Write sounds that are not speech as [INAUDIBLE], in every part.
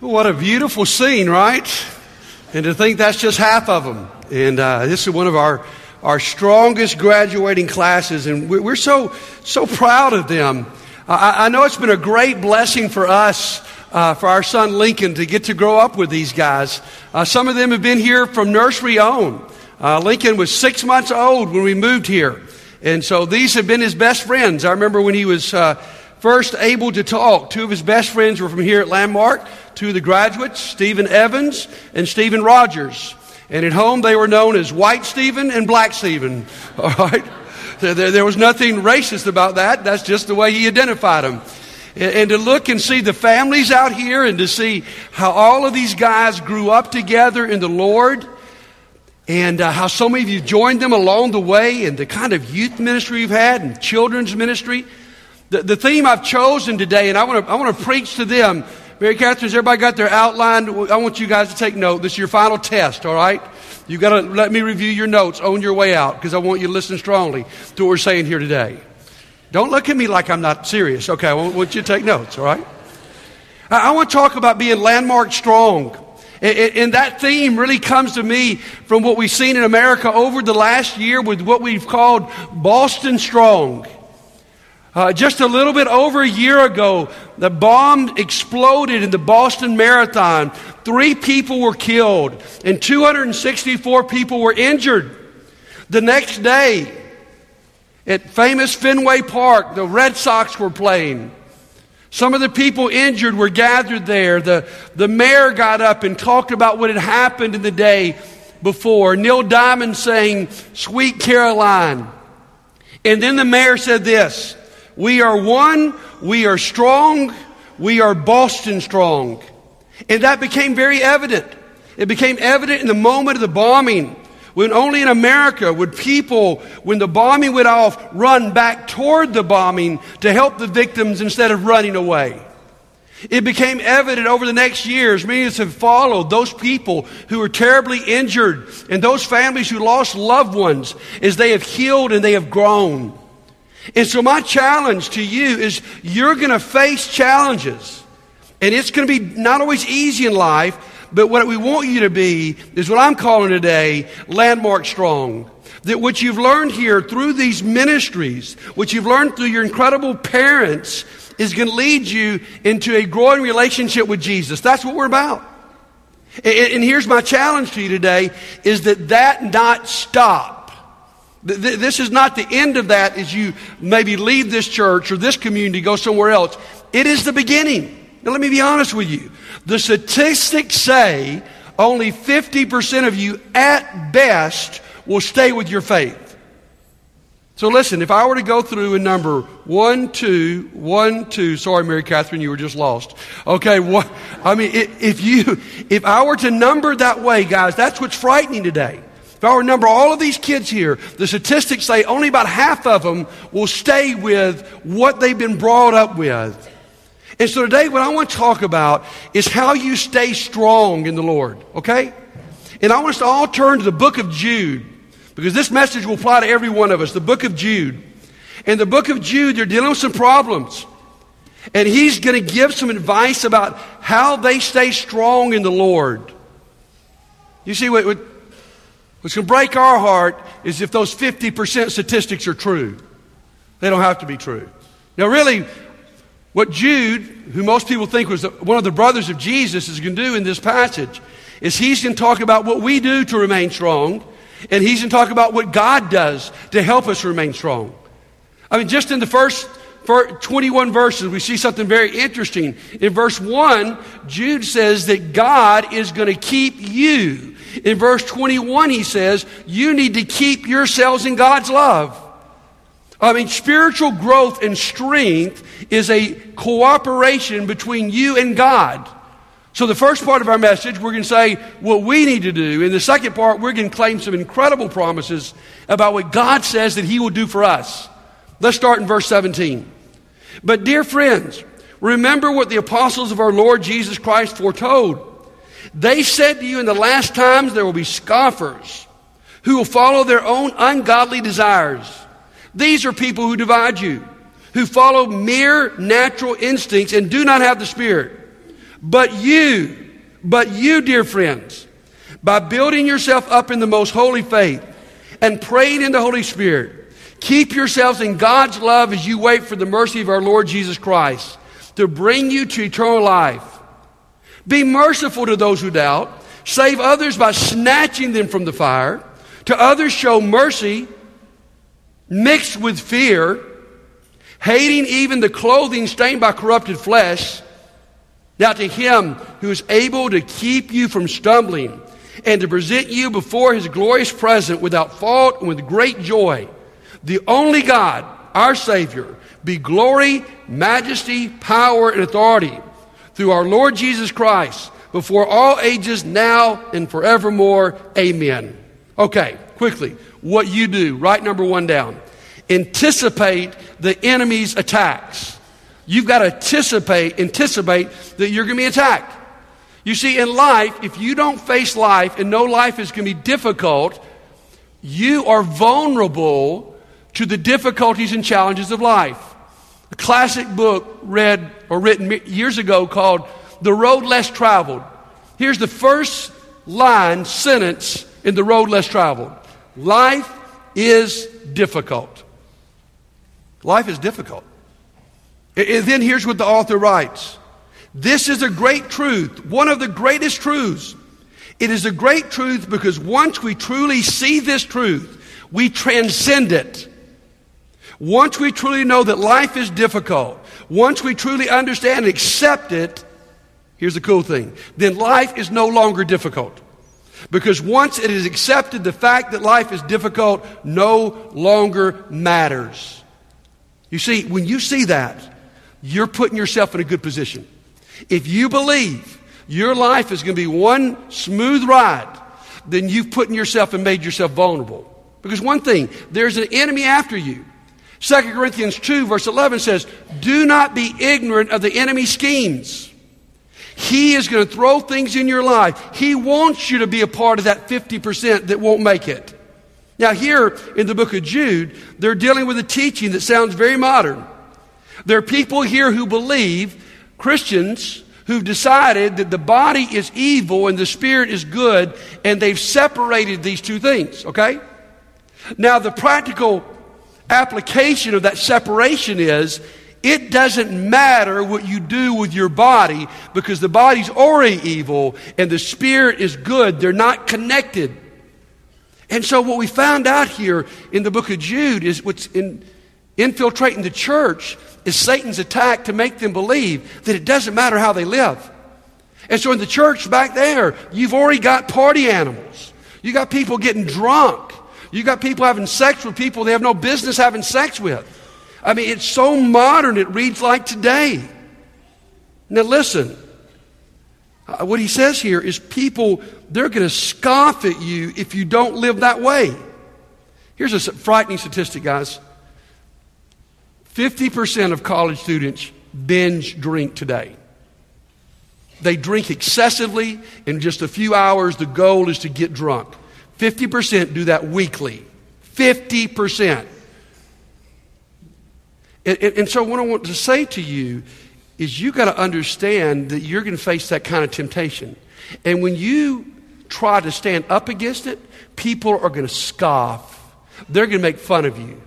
What a beautiful scene, right? And to think that's just half of them. And uh, this is one of our, our strongest graduating classes, and we're so, so proud of them. I, I know it's been a great blessing for us, uh, for our son Lincoln, to get to grow up with these guys. Uh, some of them have been here from nursery on. Uh, Lincoln was six months old when we moved here. And so these have been his best friends. I remember when he was uh, first able to talk, two of his best friends were from here at Landmark, of the graduates, Stephen Evans and Stephen Rogers. And at home they were known as White Stephen and Black Stephen. [LAUGHS] All right? There, there, was nothing racist about that. That's just the way he identified them. And, and to look and see the families out here and to see how all of these guys grew up together in the Lord and uh, how so many of you joined them along the way and the kind of youth ministry you've had and children's ministry. The, the theme I've chosen today, and I want to I want to preach to them Mary Catherine, has everybody got their outline? I want you guys to take note. This is your final test, all right? You've got to let me review your notes on your way out because I want you to listen strongly to what we're saying here today. Don't look at me like I'm not serious. Okay, I want you to take notes, all right? I want to talk about being landmark strong. And that theme really comes to me from what we've seen in America over the last year with what we've called Boston Strong. Uh, just a little bit over a year ago, the bomb exploded in the Boston Marathon. Three people were killed, and 264 people were injured. The next day, at famous Fenway Park, the Red Sox were playing. Some of the people injured were gathered there. The, the mayor got up and talked about what had happened in the day before. Neil Diamond saying, Sweet Caroline. And then the mayor said this we are one, we are strong, we are Boston strong. And that became very evident. It became evident in the moment of the bombing when only in America would people, when the bombing went off, run back toward the bombing to help the victims instead of running away. It became evident over the next years, many of us have followed those people who were terribly injured and those families who lost loved ones as they have healed and they have grown. And so, my challenge to you is you're going to face challenges. And it's going to be not always easy in life, but what we want you to be is what I'm calling today landmark strong. That what you've learned here through these ministries, what you've learned through your incredible parents, is going to lead you into a growing relationship with Jesus. That's what we're about. And here's my challenge to you today is that that not stop. This is not the end of that as you maybe leave this church or this community, go somewhere else. It is the beginning. Now, let me be honest with you. The statistics say only 50% of you at best will stay with your faith. So listen, if I were to go through a number one, two, one, two, sorry, Mary Catherine, you were just lost. Okay, what, I mean, if you, if I were to number that way, guys, that's what's frightening today. If I remember all of these kids here, the statistics say only about half of them will stay with what they've been brought up with. And so today, what I want to talk about is how you stay strong in the Lord, okay? And I want us to all turn to the book of Jude, because this message will apply to every one of us. The book of Jude. In the book of Jude, they're dealing with some problems. And he's going to give some advice about how they stay strong in the Lord. You see, what, what What's going to break our heart is if those 50% statistics are true. They don't have to be true. Now, really, what Jude, who most people think was one of the brothers of Jesus, is going to do in this passage is he's going to talk about what we do to remain strong, and he's going to talk about what God does to help us remain strong. I mean, just in the first 21 verses, we see something very interesting. In verse 1, Jude says that God is going to keep you in verse 21, he says, You need to keep yourselves in God's love. I mean, spiritual growth and strength is a cooperation between you and God. So, the first part of our message, we're going to say what we need to do. In the second part, we're going to claim some incredible promises about what God says that He will do for us. Let's start in verse 17. But, dear friends, remember what the apostles of our Lord Jesus Christ foretold. They said to you in the last times there will be scoffers who will follow their own ungodly desires. These are people who divide you, who follow mere natural instincts and do not have the Spirit. But you, but you, dear friends, by building yourself up in the most holy faith and praying in the Holy Spirit, keep yourselves in God's love as you wait for the mercy of our Lord Jesus Christ to bring you to eternal life. Be merciful to those who doubt. Save others by snatching them from the fire. To others, show mercy mixed with fear, hating even the clothing stained by corrupted flesh. Now, to him who is able to keep you from stumbling and to present you before his glorious presence without fault and with great joy, the only God, our Savior, be glory, majesty, power, and authority through our Lord Jesus Christ before all ages, now and forevermore. Amen. Okay, quickly, what you do, write number one down. Anticipate the enemy's attacks. You've got to anticipate, anticipate that you're going to be attacked. You see, in life, if you don't face life and know life is going to be difficult, you are vulnerable to the difficulties and challenges of life. A classic book read or written years ago called The Road Less Traveled. Here's the first line, sentence in The Road Less Traveled Life is difficult. Life is difficult. And then here's what the author writes This is a great truth, one of the greatest truths. It is a great truth because once we truly see this truth, we transcend it. Once we truly know that life is difficult, once we truly understand and accept it, here's the cool thing then life is no longer difficult. Because once it is accepted, the fact that life is difficult no longer matters. You see, when you see that, you're putting yourself in a good position. If you believe your life is going to be one smooth ride, then you've put yourself and made yourself vulnerable. Because one thing, there's an enemy after you. 2 Corinthians 2, verse 11 says, Do not be ignorant of the enemy's schemes. He is going to throw things in your life. He wants you to be a part of that 50% that won't make it. Now, here in the book of Jude, they're dealing with a teaching that sounds very modern. There are people here who believe, Christians, who've decided that the body is evil and the spirit is good, and they've separated these two things, okay? Now, the practical application of that separation is it doesn't matter what you do with your body because the body's already evil and the spirit is good. They're not connected. And so, what we found out here in the book of Jude is what's in, infiltrating the church is Satan's attack to make them believe that it doesn't matter how they live. And so, in the church back there, you've already got party animals. You got people getting drunk. You got people having sex with people they have no business having sex with. I mean, it's so modern, it reads like today. Now, listen. Uh, what he says here is people, they're going to scoff at you if you don't live that way. Here's a frightening statistic, guys 50% of college students binge drink today. They drink excessively. In just a few hours, the goal is to get drunk. 50% do that weekly. 50%. And, and, and, so, what I want to say to you is you got to understand that you're going to face that kind of temptation. And when you try to stand up against it, people are going to scoff. They're going to make fun of you.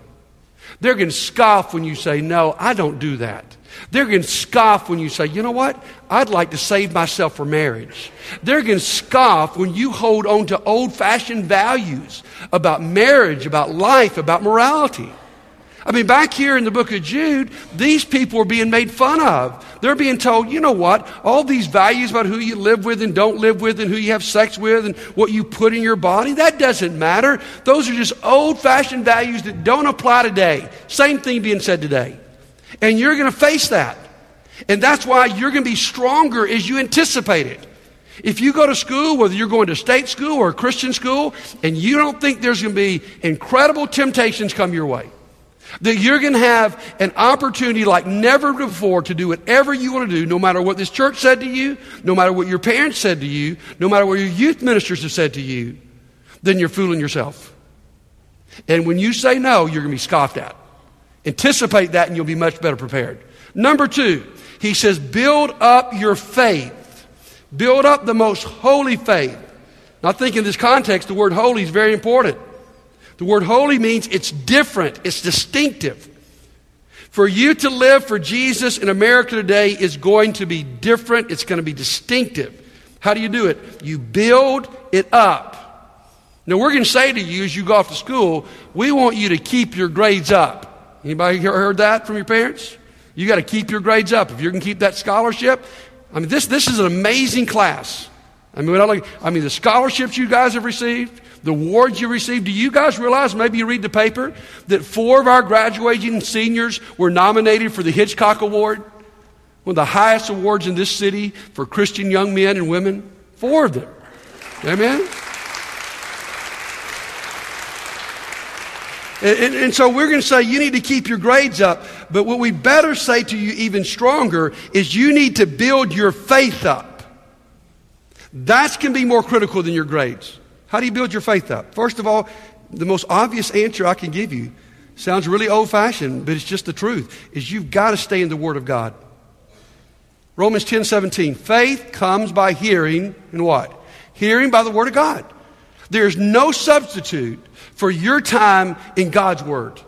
They're going to scoff when you say, No, I don't do that. They're going to scoff when you say, you know what? I'd like to save myself for marriage. They're going to scoff when you hold on to old fashioned values about marriage, about life, about morality. I mean, back here in the book of Jude, these people are being made fun of. They're being told, you know what? All these values about who you live with and don't live with and who you have sex with and what you put in your body, that doesn't matter. Those are just old fashioned values that don't apply today. Same thing being said today. And you're going to face that. And that's why you're going to be stronger as you anticipate it. If you go to school, whether you're going to state school or Christian school, and you don't think there's going to be incredible temptations come your way, that you're going to have an opportunity like never before to do whatever you want to do, no matter what this church said to you, no matter what your parents said to you, no matter what your youth ministers have said to you, then you're fooling yourself. And when you say no, you're going to be scoffed at. Anticipate that and you'll be much better prepared. Number two, he says, build up your faith Build up the most holy faith. Now, I think in this context, the word holy is very important. The word holy means it's different, it's distinctive. For you to live for Jesus in America today is going to be different, it's going to be distinctive. How do you do it? You build it up. Now, we're going to say to you as you go off to school, we want you to keep your grades up. Anybody heard that from your parents? You got to keep your grades up. If you can keep that scholarship, I mean, this, this is an amazing class. I mean, I, I mean, the scholarships you guys have received, the awards you received. Do you guys realize, maybe you read the paper, that four of our graduating seniors were nominated for the Hitchcock Award? One of the highest awards in this city for Christian young men and women. Four of them. Amen? And, and, and, so we're going to say you need to keep your grades up. But what we better say to you even stronger is you need to build your faith up. That's to be more critical than your grades. How do you build your faith up? First of all, the most obvious answer I can give you sounds really old fashioned, but it's just the truth is you've got to stay in the Word of God. Romans 10 17. Faith comes by hearing, and what? Hearing by the Word of God. There's no substitute for your time in God's Word.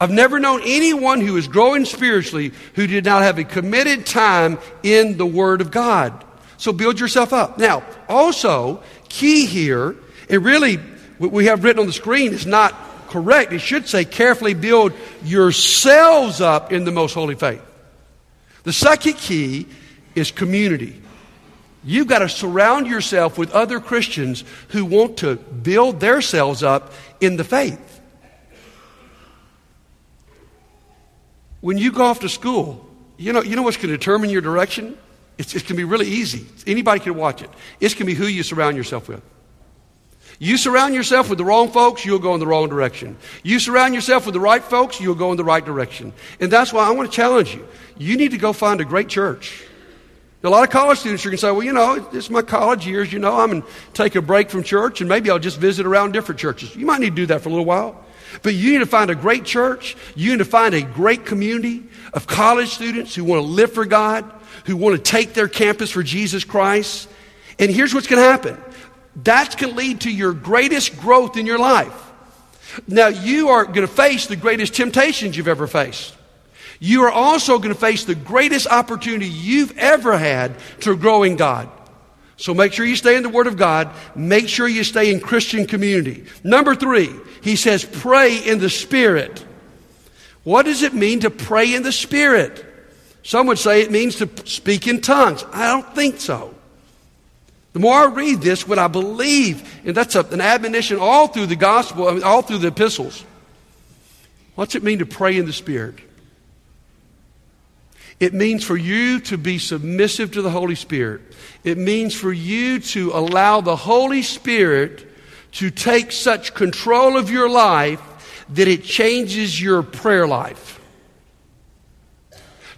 I've never known anyone who is growing spiritually who did not have a committed time in the Word of God. So build yourself up. Now, also, key here, and really what we have written on the screen is not correct. It should say carefully build yourselves up in the most holy faith. The second key is community. You've got to surround yourself with other Christians who want to build themselves up in the faith. When you go off to school, you know, you know what's going to determine your direction? It's, it's going to be really easy. Anybody can watch it. It's going to be who you surround yourself with. You surround yourself with the wrong folks, you'll go in the wrong direction. You surround yourself with the right folks, you'll go in the right direction. And that's why I want to challenge you. You need to go find a great church. A lot of college students are going to say, well, you know, it's my college years, you know, I'm going to take a break from church and maybe I'll just visit around different churches. You might need to do that for a little while. But you need to find a great church. You need to find a great community of college students who want to live for God, who want to take their campus for Jesus Christ. And here's what's going to happen that's going to lead to your greatest growth in your life. Now, you are going to face the greatest temptations you've ever faced you are also going to face the greatest opportunity you've ever had to grow in God. So make sure you stay in the Word of God. Make sure you stay in Christian community. Number three, he says, pray in the Spirit. What does it mean to pray in the Spirit? Some would say it means to speak in tongues. I don't think so. The more I read this, what I believe, and that's an admonition all through the gospel, all through the epistles. What's it mean to pray in the Spirit? It means for you to be submissive to the Holy Spirit. It means for you to allow the Holy Spirit to take such control of your life that it changes your prayer life.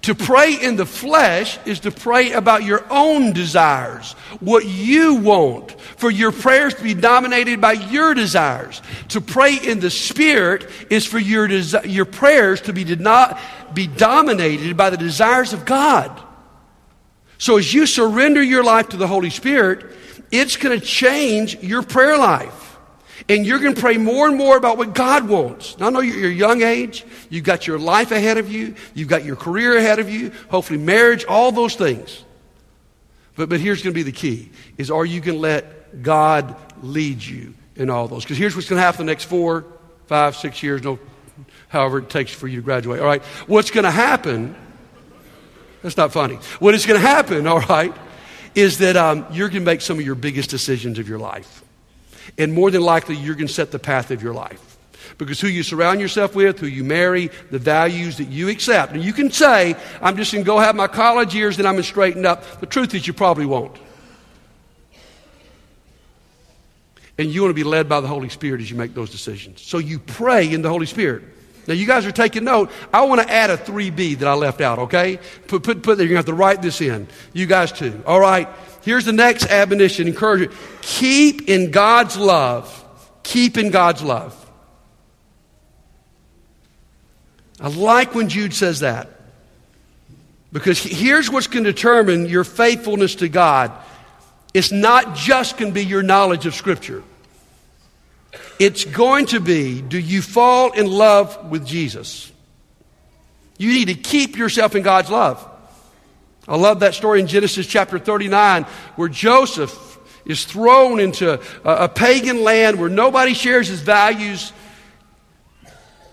To pray in the flesh is to pray about your own desires, what you want, for your prayers to be dominated by your desires. To pray in the Spirit is for your, desi- your prayers to be, did not be dominated by the desires of God. So as you surrender your life to the Holy Spirit, it's going to change your prayer life. And you're going to pray more and more about what God wants. Now, I know you're your young age. You've got your life ahead of you. You've got your career ahead of you. Hopefully marriage, all those things. But, but here's going to be the key is are you going to let God lead you in all those? Because here's what's going to happen the next four, five, six years, no, however it takes for you to graduate. All right. What's going to happen, that's not funny. What is going to happen, all right, is that um, you're going to make some of your biggest decisions of your life. And more than likely, you're going to set the path of your life. Because who you surround yourself with, who you marry, the values that you accept. And you can say, I'm just going to go have my college years and I'm going to straighten up. The truth is, you probably won't. And you want to be led by the Holy Spirit as you make those decisions. So you pray in the Holy Spirit. Now, you guys are taking note. I want to add a 3B that I left out, okay? Put, put, put there. You're going to have to write this in. You guys too. All right. Here's the next admonition, encouragement. Keep in God's love. Keep in God's love. I like when Jude says that. Because here's what's going to determine your faithfulness to God. It's not just going to be your knowledge of Scripture. It's going to be do you fall in love with Jesus? You need to keep yourself in God's love. I love that story in Genesis chapter 39 where Joseph is thrown into a, a pagan land where nobody shares his values.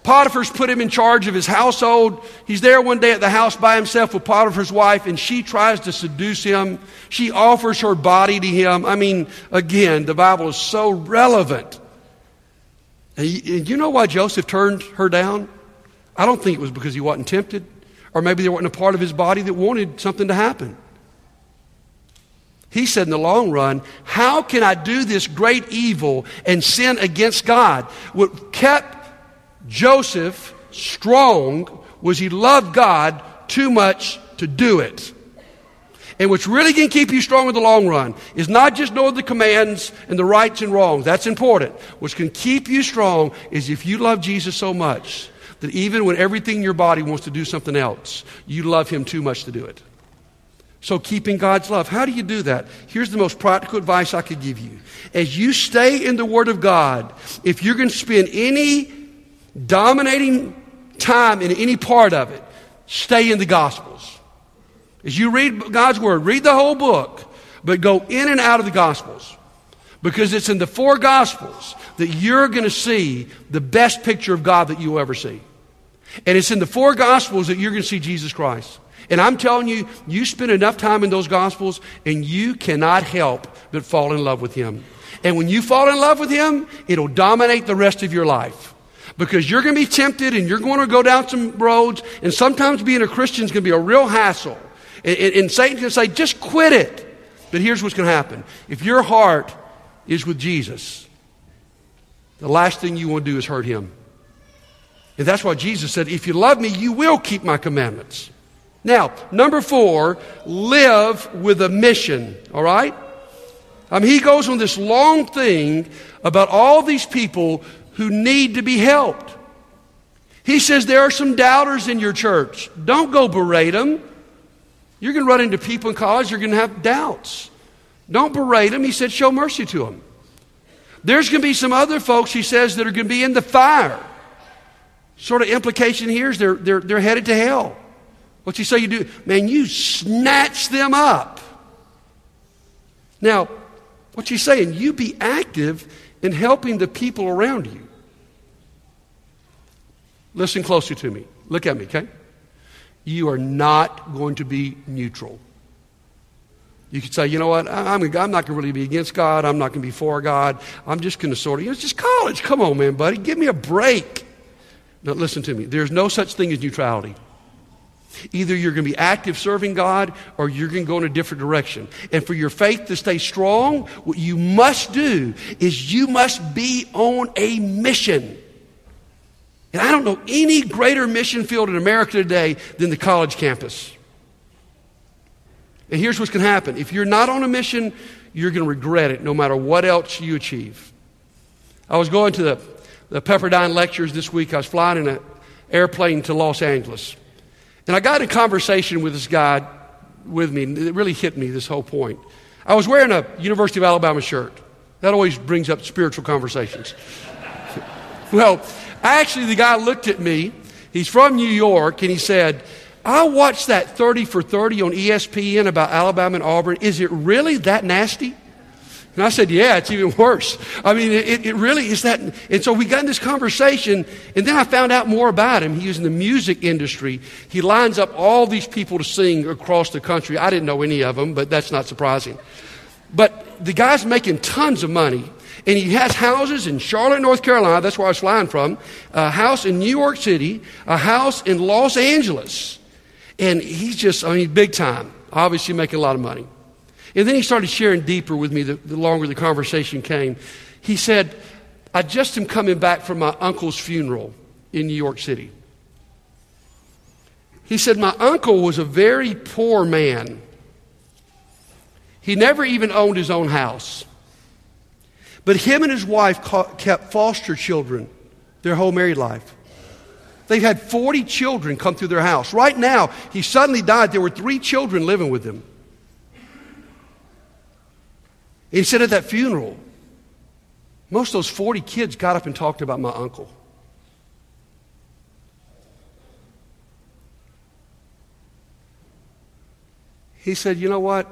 Potiphar's put him in charge of his household. He's there one day at the house by himself with Potiphar's wife, and she tries to seduce him. She offers her body to him. I mean, again, the Bible is so relevant. And you know why Joseph turned her down? I don't think it was because he wasn't tempted, or maybe there wasn't a part of his body that wanted something to happen. He said in the long run, how can I do this great evil and sin against God? What kept Joseph strong was he loved God too much to do it. And what's really going to keep you strong in the long run is not just knowing the commands and the rights and wrongs. That's important. What's going to keep you strong is if you love Jesus so much that even when everything in your body wants to do something else, you love him too much to do it. So, keeping God's love. How do you do that? Here's the most practical advice I could give you. As you stay in the Word of God, if you're going to spend any dominating time in any part of it, stay in the Gospels. As you read God's Word, read the whole book, but go in and out of the Gospels. Because it's in the four Gospels that you're going to see the best picture of God that you'll ever see. And it's in the four Gospels that you're going to see Jesus Christ. And I'm telling you, you spend enough time in those Gospels and you cannot help but fall in love with Him. And when you fall in love with Him, it'll dominate the rest of your life. Because you're going to be tempted and you're going to go down some roads, and sometimes being a Christian is going to be a real hassle. And, and, to say, just quit it. But here's what's going to happen if your heart is with Jesus, the last thing you want to do is hurt Him. And that's why Jesus said, If you love me, you will keep my commandments. Now, number four, live with a mission, all right? I mean, he goes on this long thing about all these people who need to be helped. He says there are some doubters in your church. Don't go berate them. You're going to run into people in college, you're going to have doubts. Don't berate them. He said, show mercy to them. There's going to be some other folks, he says, that are going to be in the fire. Sort of implication here is they're, they're, they're headed to hell. What you say you do? Man, you snatch them up. Now, what you saying? You be active in helping the people around you. Listen closely to me. Look at me, okay? You are not going to be neutral. You could say, you know what, I'm, I'm not going to really be against God. I'm not going to be for God. I'm just going to sort of, you know, it's just college. Come on, man, buddy. Give me a break. Now, listen to me. There's no such thing as neutrality. Either you're going to be active serving God or you're going to go in a different direction. And for your faith to stay strong, what you must do is you must be on a mission. And I don't know any greater mission field in America today than the college campus. And here's what's going to happen if you're not on a mission, you're going to regret it no matter what else you achieve. I was going to the, the Pepperdine lectures this week. I was flying in an airplane to Los Angeles. And I got in conversation with this guy with me, and it really hit me, this whole point. I was wearing a University of Alabama shirt. That always brings up spiritual conversations. [LAUGHS] well, actually, the guy looked at me. He's from New York, and he said, I watched that 30 for 30 on ESPN about Alabama and Auburn. Is it really that nasty? And I said, Yeah, it's even [LAUGHS] worse. I mean, it, it really is that. And so we got in this conversation, and then I found out more about him. He was in the music industry. He lines up all these people to sing across the country. I didn't know any of them, but that's not surprising. But the guy's making tons of money. And he has houses in Charlotte, North Carolina. That's where I was flying from. A house in New York City. A house in Los Angeles. And he's just, I mean, big time. Obviously making a lot of money. And then he started sharing deeper with me the, the longer the conversation came. He said, I just am coming back from my uncle's funeral in New York City. He said, My uncle was a very poor man. He never even owned his own house. But him and his wife kept foster children their whole married life. They've had 40 children come through their house. Right now, he suddenly died. There were three children living with him. he said at that funeral, most of those 40 kids got up and talked about my uncle. He said, You know what?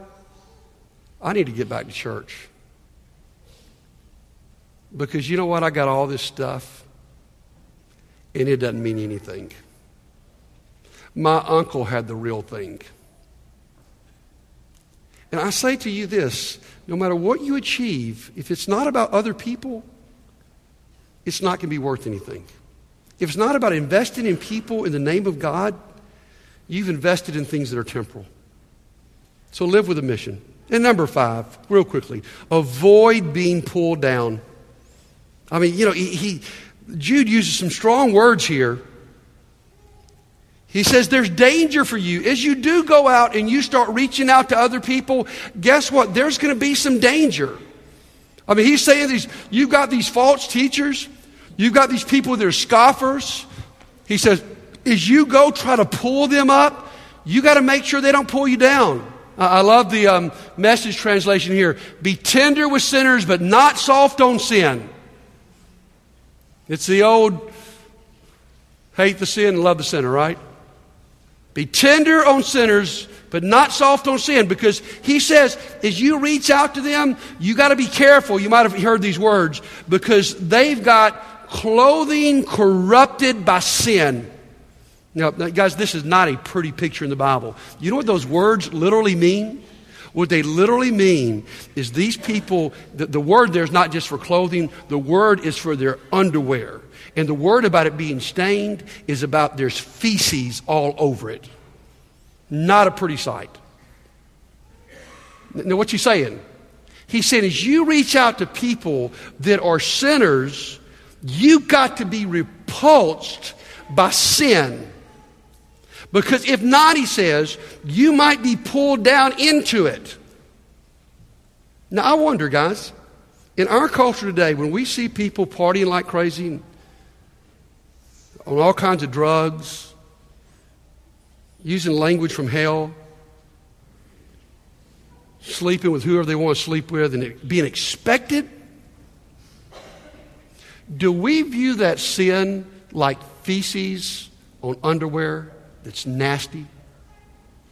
I need to get back to church. Because you know what? I got all this stuff, and it doesn't mean anything. My uncle had the real thing. And I say to you this no matter what you achieve, if it's not about other people, it's not going to be worth anything. If it's not about investing in people in the name of God, you've invested in things that are temporal. So live with a mission. And number five, real quickly, avoid being pulled down. I mean, you know, he, he Jude uses some strong words here. He says there's danger for you. As you do go out and you start reaching out to other people, guess what? There's going to be some danger. I mean, he's saying these, you've got these false teachers, you've got these people that are scoffers. He says, as you go try to pull them up, you got to make sure they don't pull you down. I love the um, message translation here. Be tender with sinners, but not soft on sin. It's the old hate the sin and love the sinner, right? Be tender on sinners, but not soft on sin, because he says, as you reach out to them, you got to be careful. You might have heard these words, because they've got clothing corrupted by sin. Now, guys, this is not a pretty picture in the Bible. You know what those words literally mean? What they literally mean is these people, the, the word there is not just for clothing, the word is for their underwear. And the word about it being stained is about there's feces all over it. Not a pretty sight. Now, what's he saying? He said, as you reach out to people that are sinners, you got to be repulsed by sin. Because if not, he says, you might be pulled down into it. Now, I wonder, guys, in our culture today, when we see people partying like crazy, on all kinds of drugs, using language from hell, sleeping with whoever they want to sleep with, and being expected. Do we view that sin like feces on underwear that's nasty?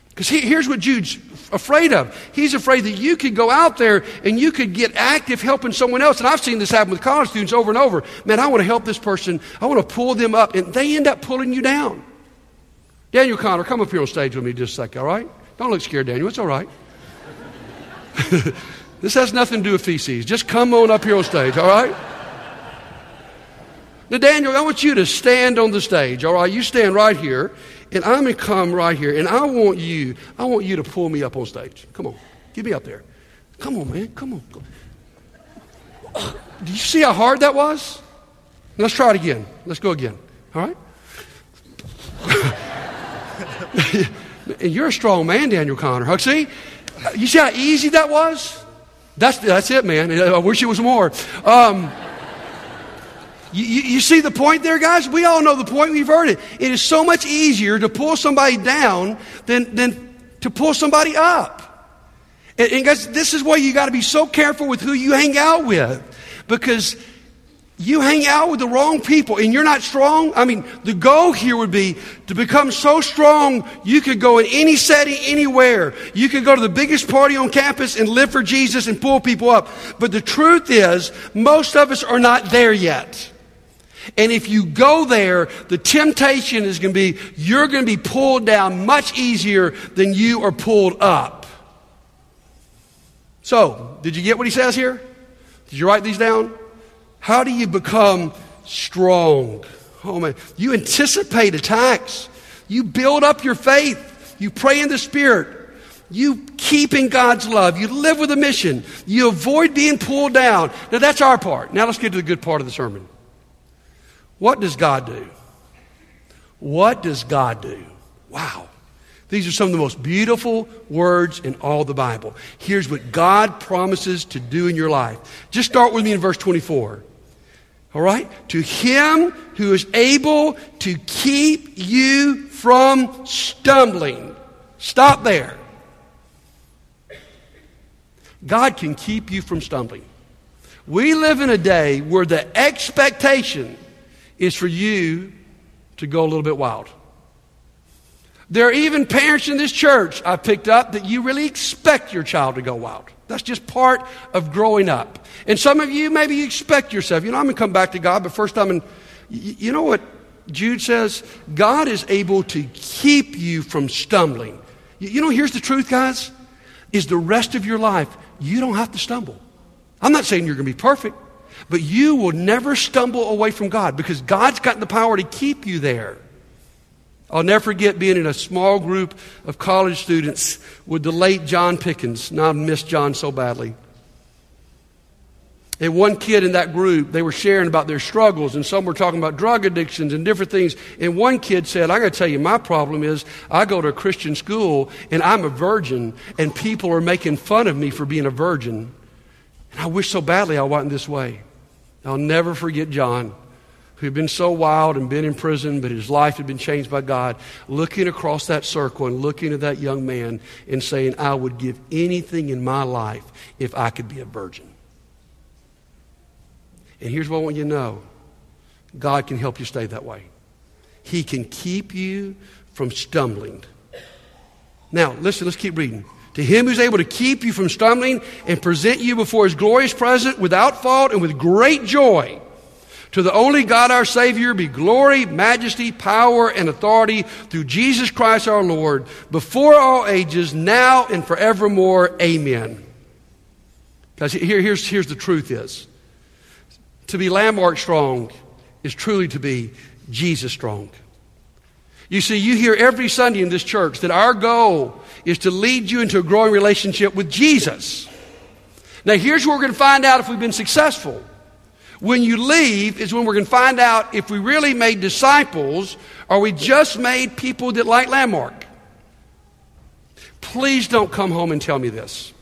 Because he, here's what Jude's afraid of. He's afraid that you could go out there and you could get active helping someone else. And I've seen this happen with college students over and over. Man, I want to help this person. I want to pull them up. And they end up pulling you down. Daniel Connor, come up here on stage with me just a second, all right? Don't look scared, Daniel. It's all right. [LAUGHS] this has nothing to do with feces. Just come on up here on stage, all right? Now, Daniel, I want you to stand on the stage, all right? You stand right here. And I'm going to come right here, and I want you, I want you to pull me up on stage. Come on. Get me up there. Come on, man. Come on. Do you see how hard that was? Let's try it again. Let's go again. All right? [LAUGHS] and you're a strong man, Daniel Connor. See? You see how easy that was? That's, that's it, man. I wish it was more. Um, you, you, you, see the point there, guys? We all know the point. We've heard it. It is so much easier to pull somebody down than, than to pull somebody up. And, and guys, this is why you got to be so careful with who you hang out with. Because you hang out with the wrong people and you're not strong. I mean, the goal here would be to become so strong you could go in any setting, anywhere. You could go to the biggest party on campus and live for Jesus and pull people up. But the truth is, most of us are not there yet. And if you go there, the temptation is going to be you're going to be pulled down much easier than you are pulled up. So, did you get what he says here? Did you write these down? How do you become strong? Oh man, you anticipate attacks. You build up your faith. You pray in the Spirit. You keep in God's love. You live with a mission. You avoid being pulled down. Now, that's our part. Now, let's get to the good part of the sermon. What does God do? What does God do? Wow. These are some of the most beautiful words in all the Bible. Here's what God promises to do in your life. Just start with me in verse 24. All right? To him who is able to keep you from stumbling. Stop there. God can keep you from stumbling. We live in a day where the expectation is for you to go a little bit wild. There are even parents in this church I've picked up that you really expect your child to go wild. That's just part of growing up. And some of you, maybe you expect yourself, you know, I'm going to come back to God, but first I'm in, you know what Jude says? God is able to keep you from stumbling. You know, here's the truth, guys, is the rest of your life, you don't have to stumble. I'm not saying you're going to be perfect, but you will never stumble away from God because God's got the power to keep you there. I'll never forget being in a small group of college students with the late John Pickens. Now I miss John so badly. And one kid in that group, they were sharing about their struggles, and some were talking about drug addictions and different things. And one kid said, I got to tell you, my problem is I go to a Christian school and I'm a virgin, and people are making fun of me for being a virgin. And I wish so badly I wasn't this way. I'll never forget John who had been so wild and been in prison, but his life had been changed by God, looking across that circle and looking at that young man and saying, I would give anything in my life if I could be a virgin. And here's what I want you to know God can help you stay that way. He can keep you from stumbling. Now, listen, let's keep reading. To him who's able to keep you from stumbling and present you before his glorious presence without fault and with great joy. To the only God our Savior be glory, majesty, power, and authority through Jesus Christ our Lord, before all ages, now and forevermore. Amen. Because here, here's, here's the truth is. To be landmark strong is truly to be Jesus strong. You see, you hear every Sunday in this church that our goal is to lead you into a growing relationship with Jesus. Now, here's where we're going to find out if we've been successful. When you leave is when we're going to find out if we really made disciples or we just made people that like Landmark. Please don't come home and tell me this.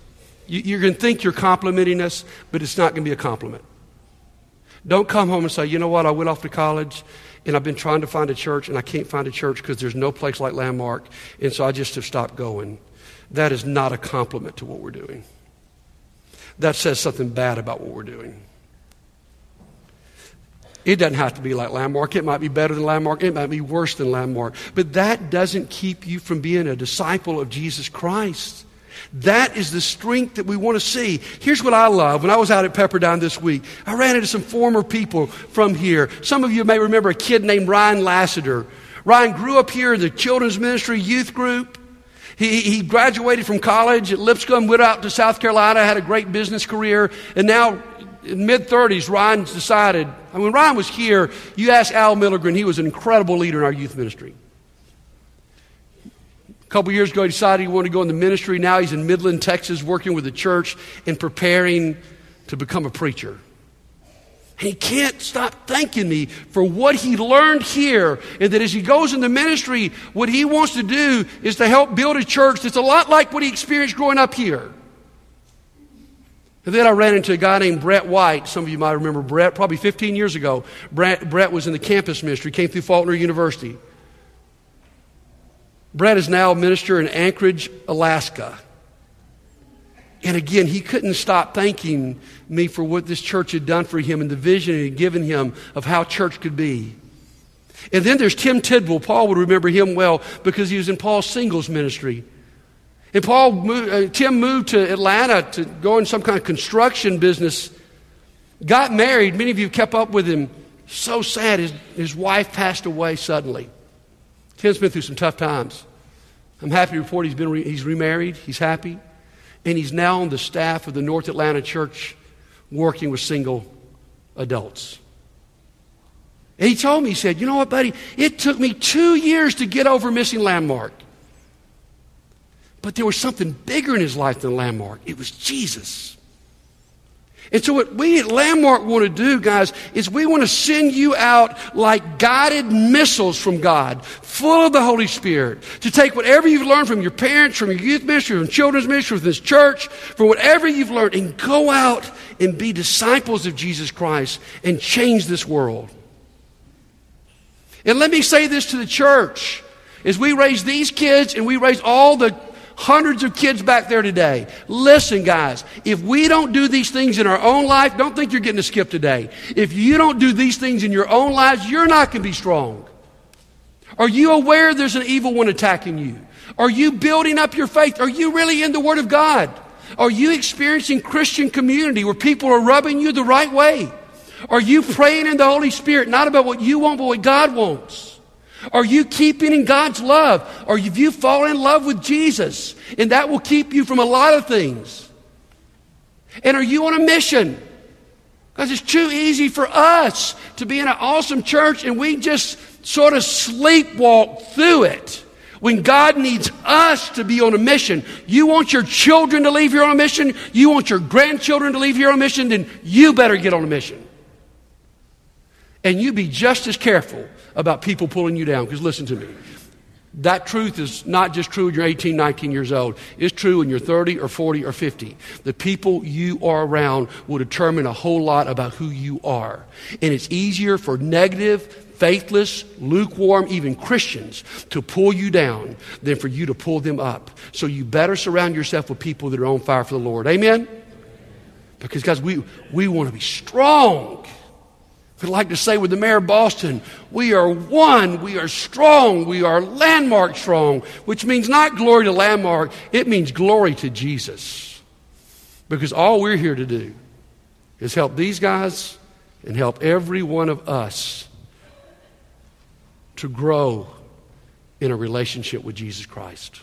You're going to think you're complimenting us, but it's not going to be a compliment. Don't come home and say, you know what, I went off to college and I've been trying to find a church and I can't find a church because there's no place like Landmark, and so I just have stopped going. That is not a compliment to what we're doing. That says something bad about what we're doing. It doesn't have to be like Landmark. It might be better than Landmark. It might be worse than Landmark. But that doesn't keep you from being a disciple of Jesus Christ. That is the strength that we want to see. Here's what I love. When I was out at Pepperdine this week, I ran into some former people from here. Some of you may remember a kid named Ryan Lassiter. Ryan grew up here in the children's ministry youth group. He, he graduated from college at Lipscomb, went out to South Carolina, had a great business career, and now in mid 30s, Ryan decided, when Ryan was here, you ask Al Milligren, he was an incredible leader in our youth ministry. A couple years ago, he decided he wanted to go in the ministry. Now he's in Midland, Texas, working with the church and preparing to become a preacher. He can't stop thanking me for what he learned here. And that as he goes in the ministry, what he wants to do is to help build a church that's a lot like what he experienced growing up here. And then I ran into a guy named Brett White. Some of you might remember Brett, probably 15 years ago. Brett, Brett was in the campus ministry, came through Faulkner University. Brett is now a minister in Anchorage, Alaska. And again, he couldn't stop thanking me for what this church had done for him and the vision it had given him of how church could be. And then there's Tim Tidwell. Paul would remember him well because he was in Paul's singles ministry. And Paul, moved, uh, Tim moved to Atlanta to go in some kind of construction business. Got married. Many of you kept up with him. So sad. His, his wife passed away suddenly. Tim's been through some tough times. I'm happy to report he's, been re- he's remarried. He's happy. And he's now on the staff of the North Atlanta Church working with single adults. And he told me, he said, You know what, buddy? It took me two years to get over missing Landmark. But there was something bigger in his life than Landmark. It was Jesus. And so, what we at Landmark want to do, guys, is we want to send you out like guided missiles from God, full of the Holy Spirit, to take whatever you've learned from your parents, from your youth ministry, from children's ministry, from this church, from whatever you've learned, and go out and be disciples of Jesus Christ and change this world. And let me say this to the church as we raise these kids and we raise all the hundreds of kids back there today. Listen, guys, if we don't do these things in our own life, don't think you're getting a skip today. If you don't do these things in your own lives, you're not going to be strong. Are you aware there's an evil one attacking you? Are you building up your faith? Are you really in the Word of God? Are you experiencing Christian community where people are rubbing you the right way? Are you praying in the Holy Spirit, not about what you want, but what God wants? Are you keeping in God's love? Or have you fallen in love with Jesus? And that will keep you from a lot of things. And are you on a mission? Because it's too easy for us to be in an awesome church and we just sort of sleepwalk through it. When God needs us to be on a mission, you want your children to leave here on a mission, you want your grandchildren to leave here on a mission, then you better get on a mission. And you be just as careful about people pulling you down. Because listen to me. That truth is not just true when you're 18, 19 years old. It's true when you're 30 or 40 or 50. The people you are around will determine a whole lot about who you are. And it's easier for negative, faithless, lukewarm, even Christians to pull you down than for you to pull them up. So you better surround yourself with people that are on fire for the Lord. Amen? Because, guys, we, we want to be strong. I'd like to say with the mayor of Boston, we are one, we are strong, we are landmark strong, which means not glory to landmark, it means glory to Jesus. Because all we're here to do is help these guys and help every one of us to grow in a relationship with Jesus Christ.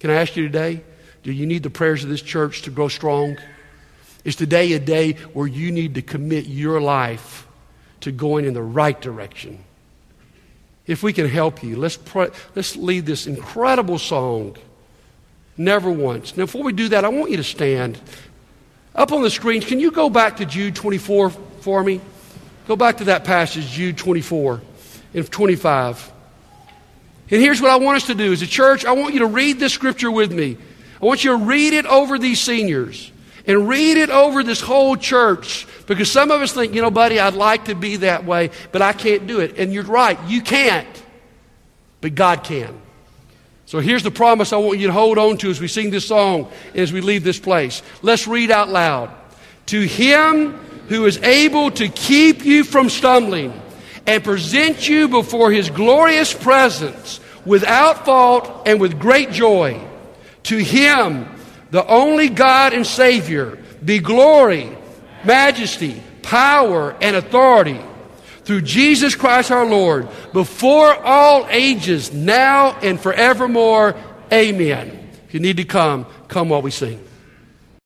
Can I ask you today, do you need the prayers of this church to grow strong? Is today a day where you need to commit your life to going in the right direction. If we can help you, let's, pray, let's lead this incredible song, Never Once. Now, before we do that, I want you to stand. Up on the screens, can you go back to Jude 24 for me? Go back to that passage, Jude 24 and 25. And here's what I want us to do as a church I want you to read this scripture with me. I want you to read it over these seniors and read it over this whole church because some of us think, you know, buddy, I'd like to be that way, but I can't do it. And you're right, you can't, but God can. So here's the promise I want you to hold on to as we sing this song as we leave this place. Let's read out loud. To him who is able to keep you from stumbling and present you before his glorious presence without fault and with great joy. To him the only God and Savior, be glory, majesty, power, and authority through Jesus Christ our Lord, before all ages, now and forevermore. Amen. If you need to come, come while we sing.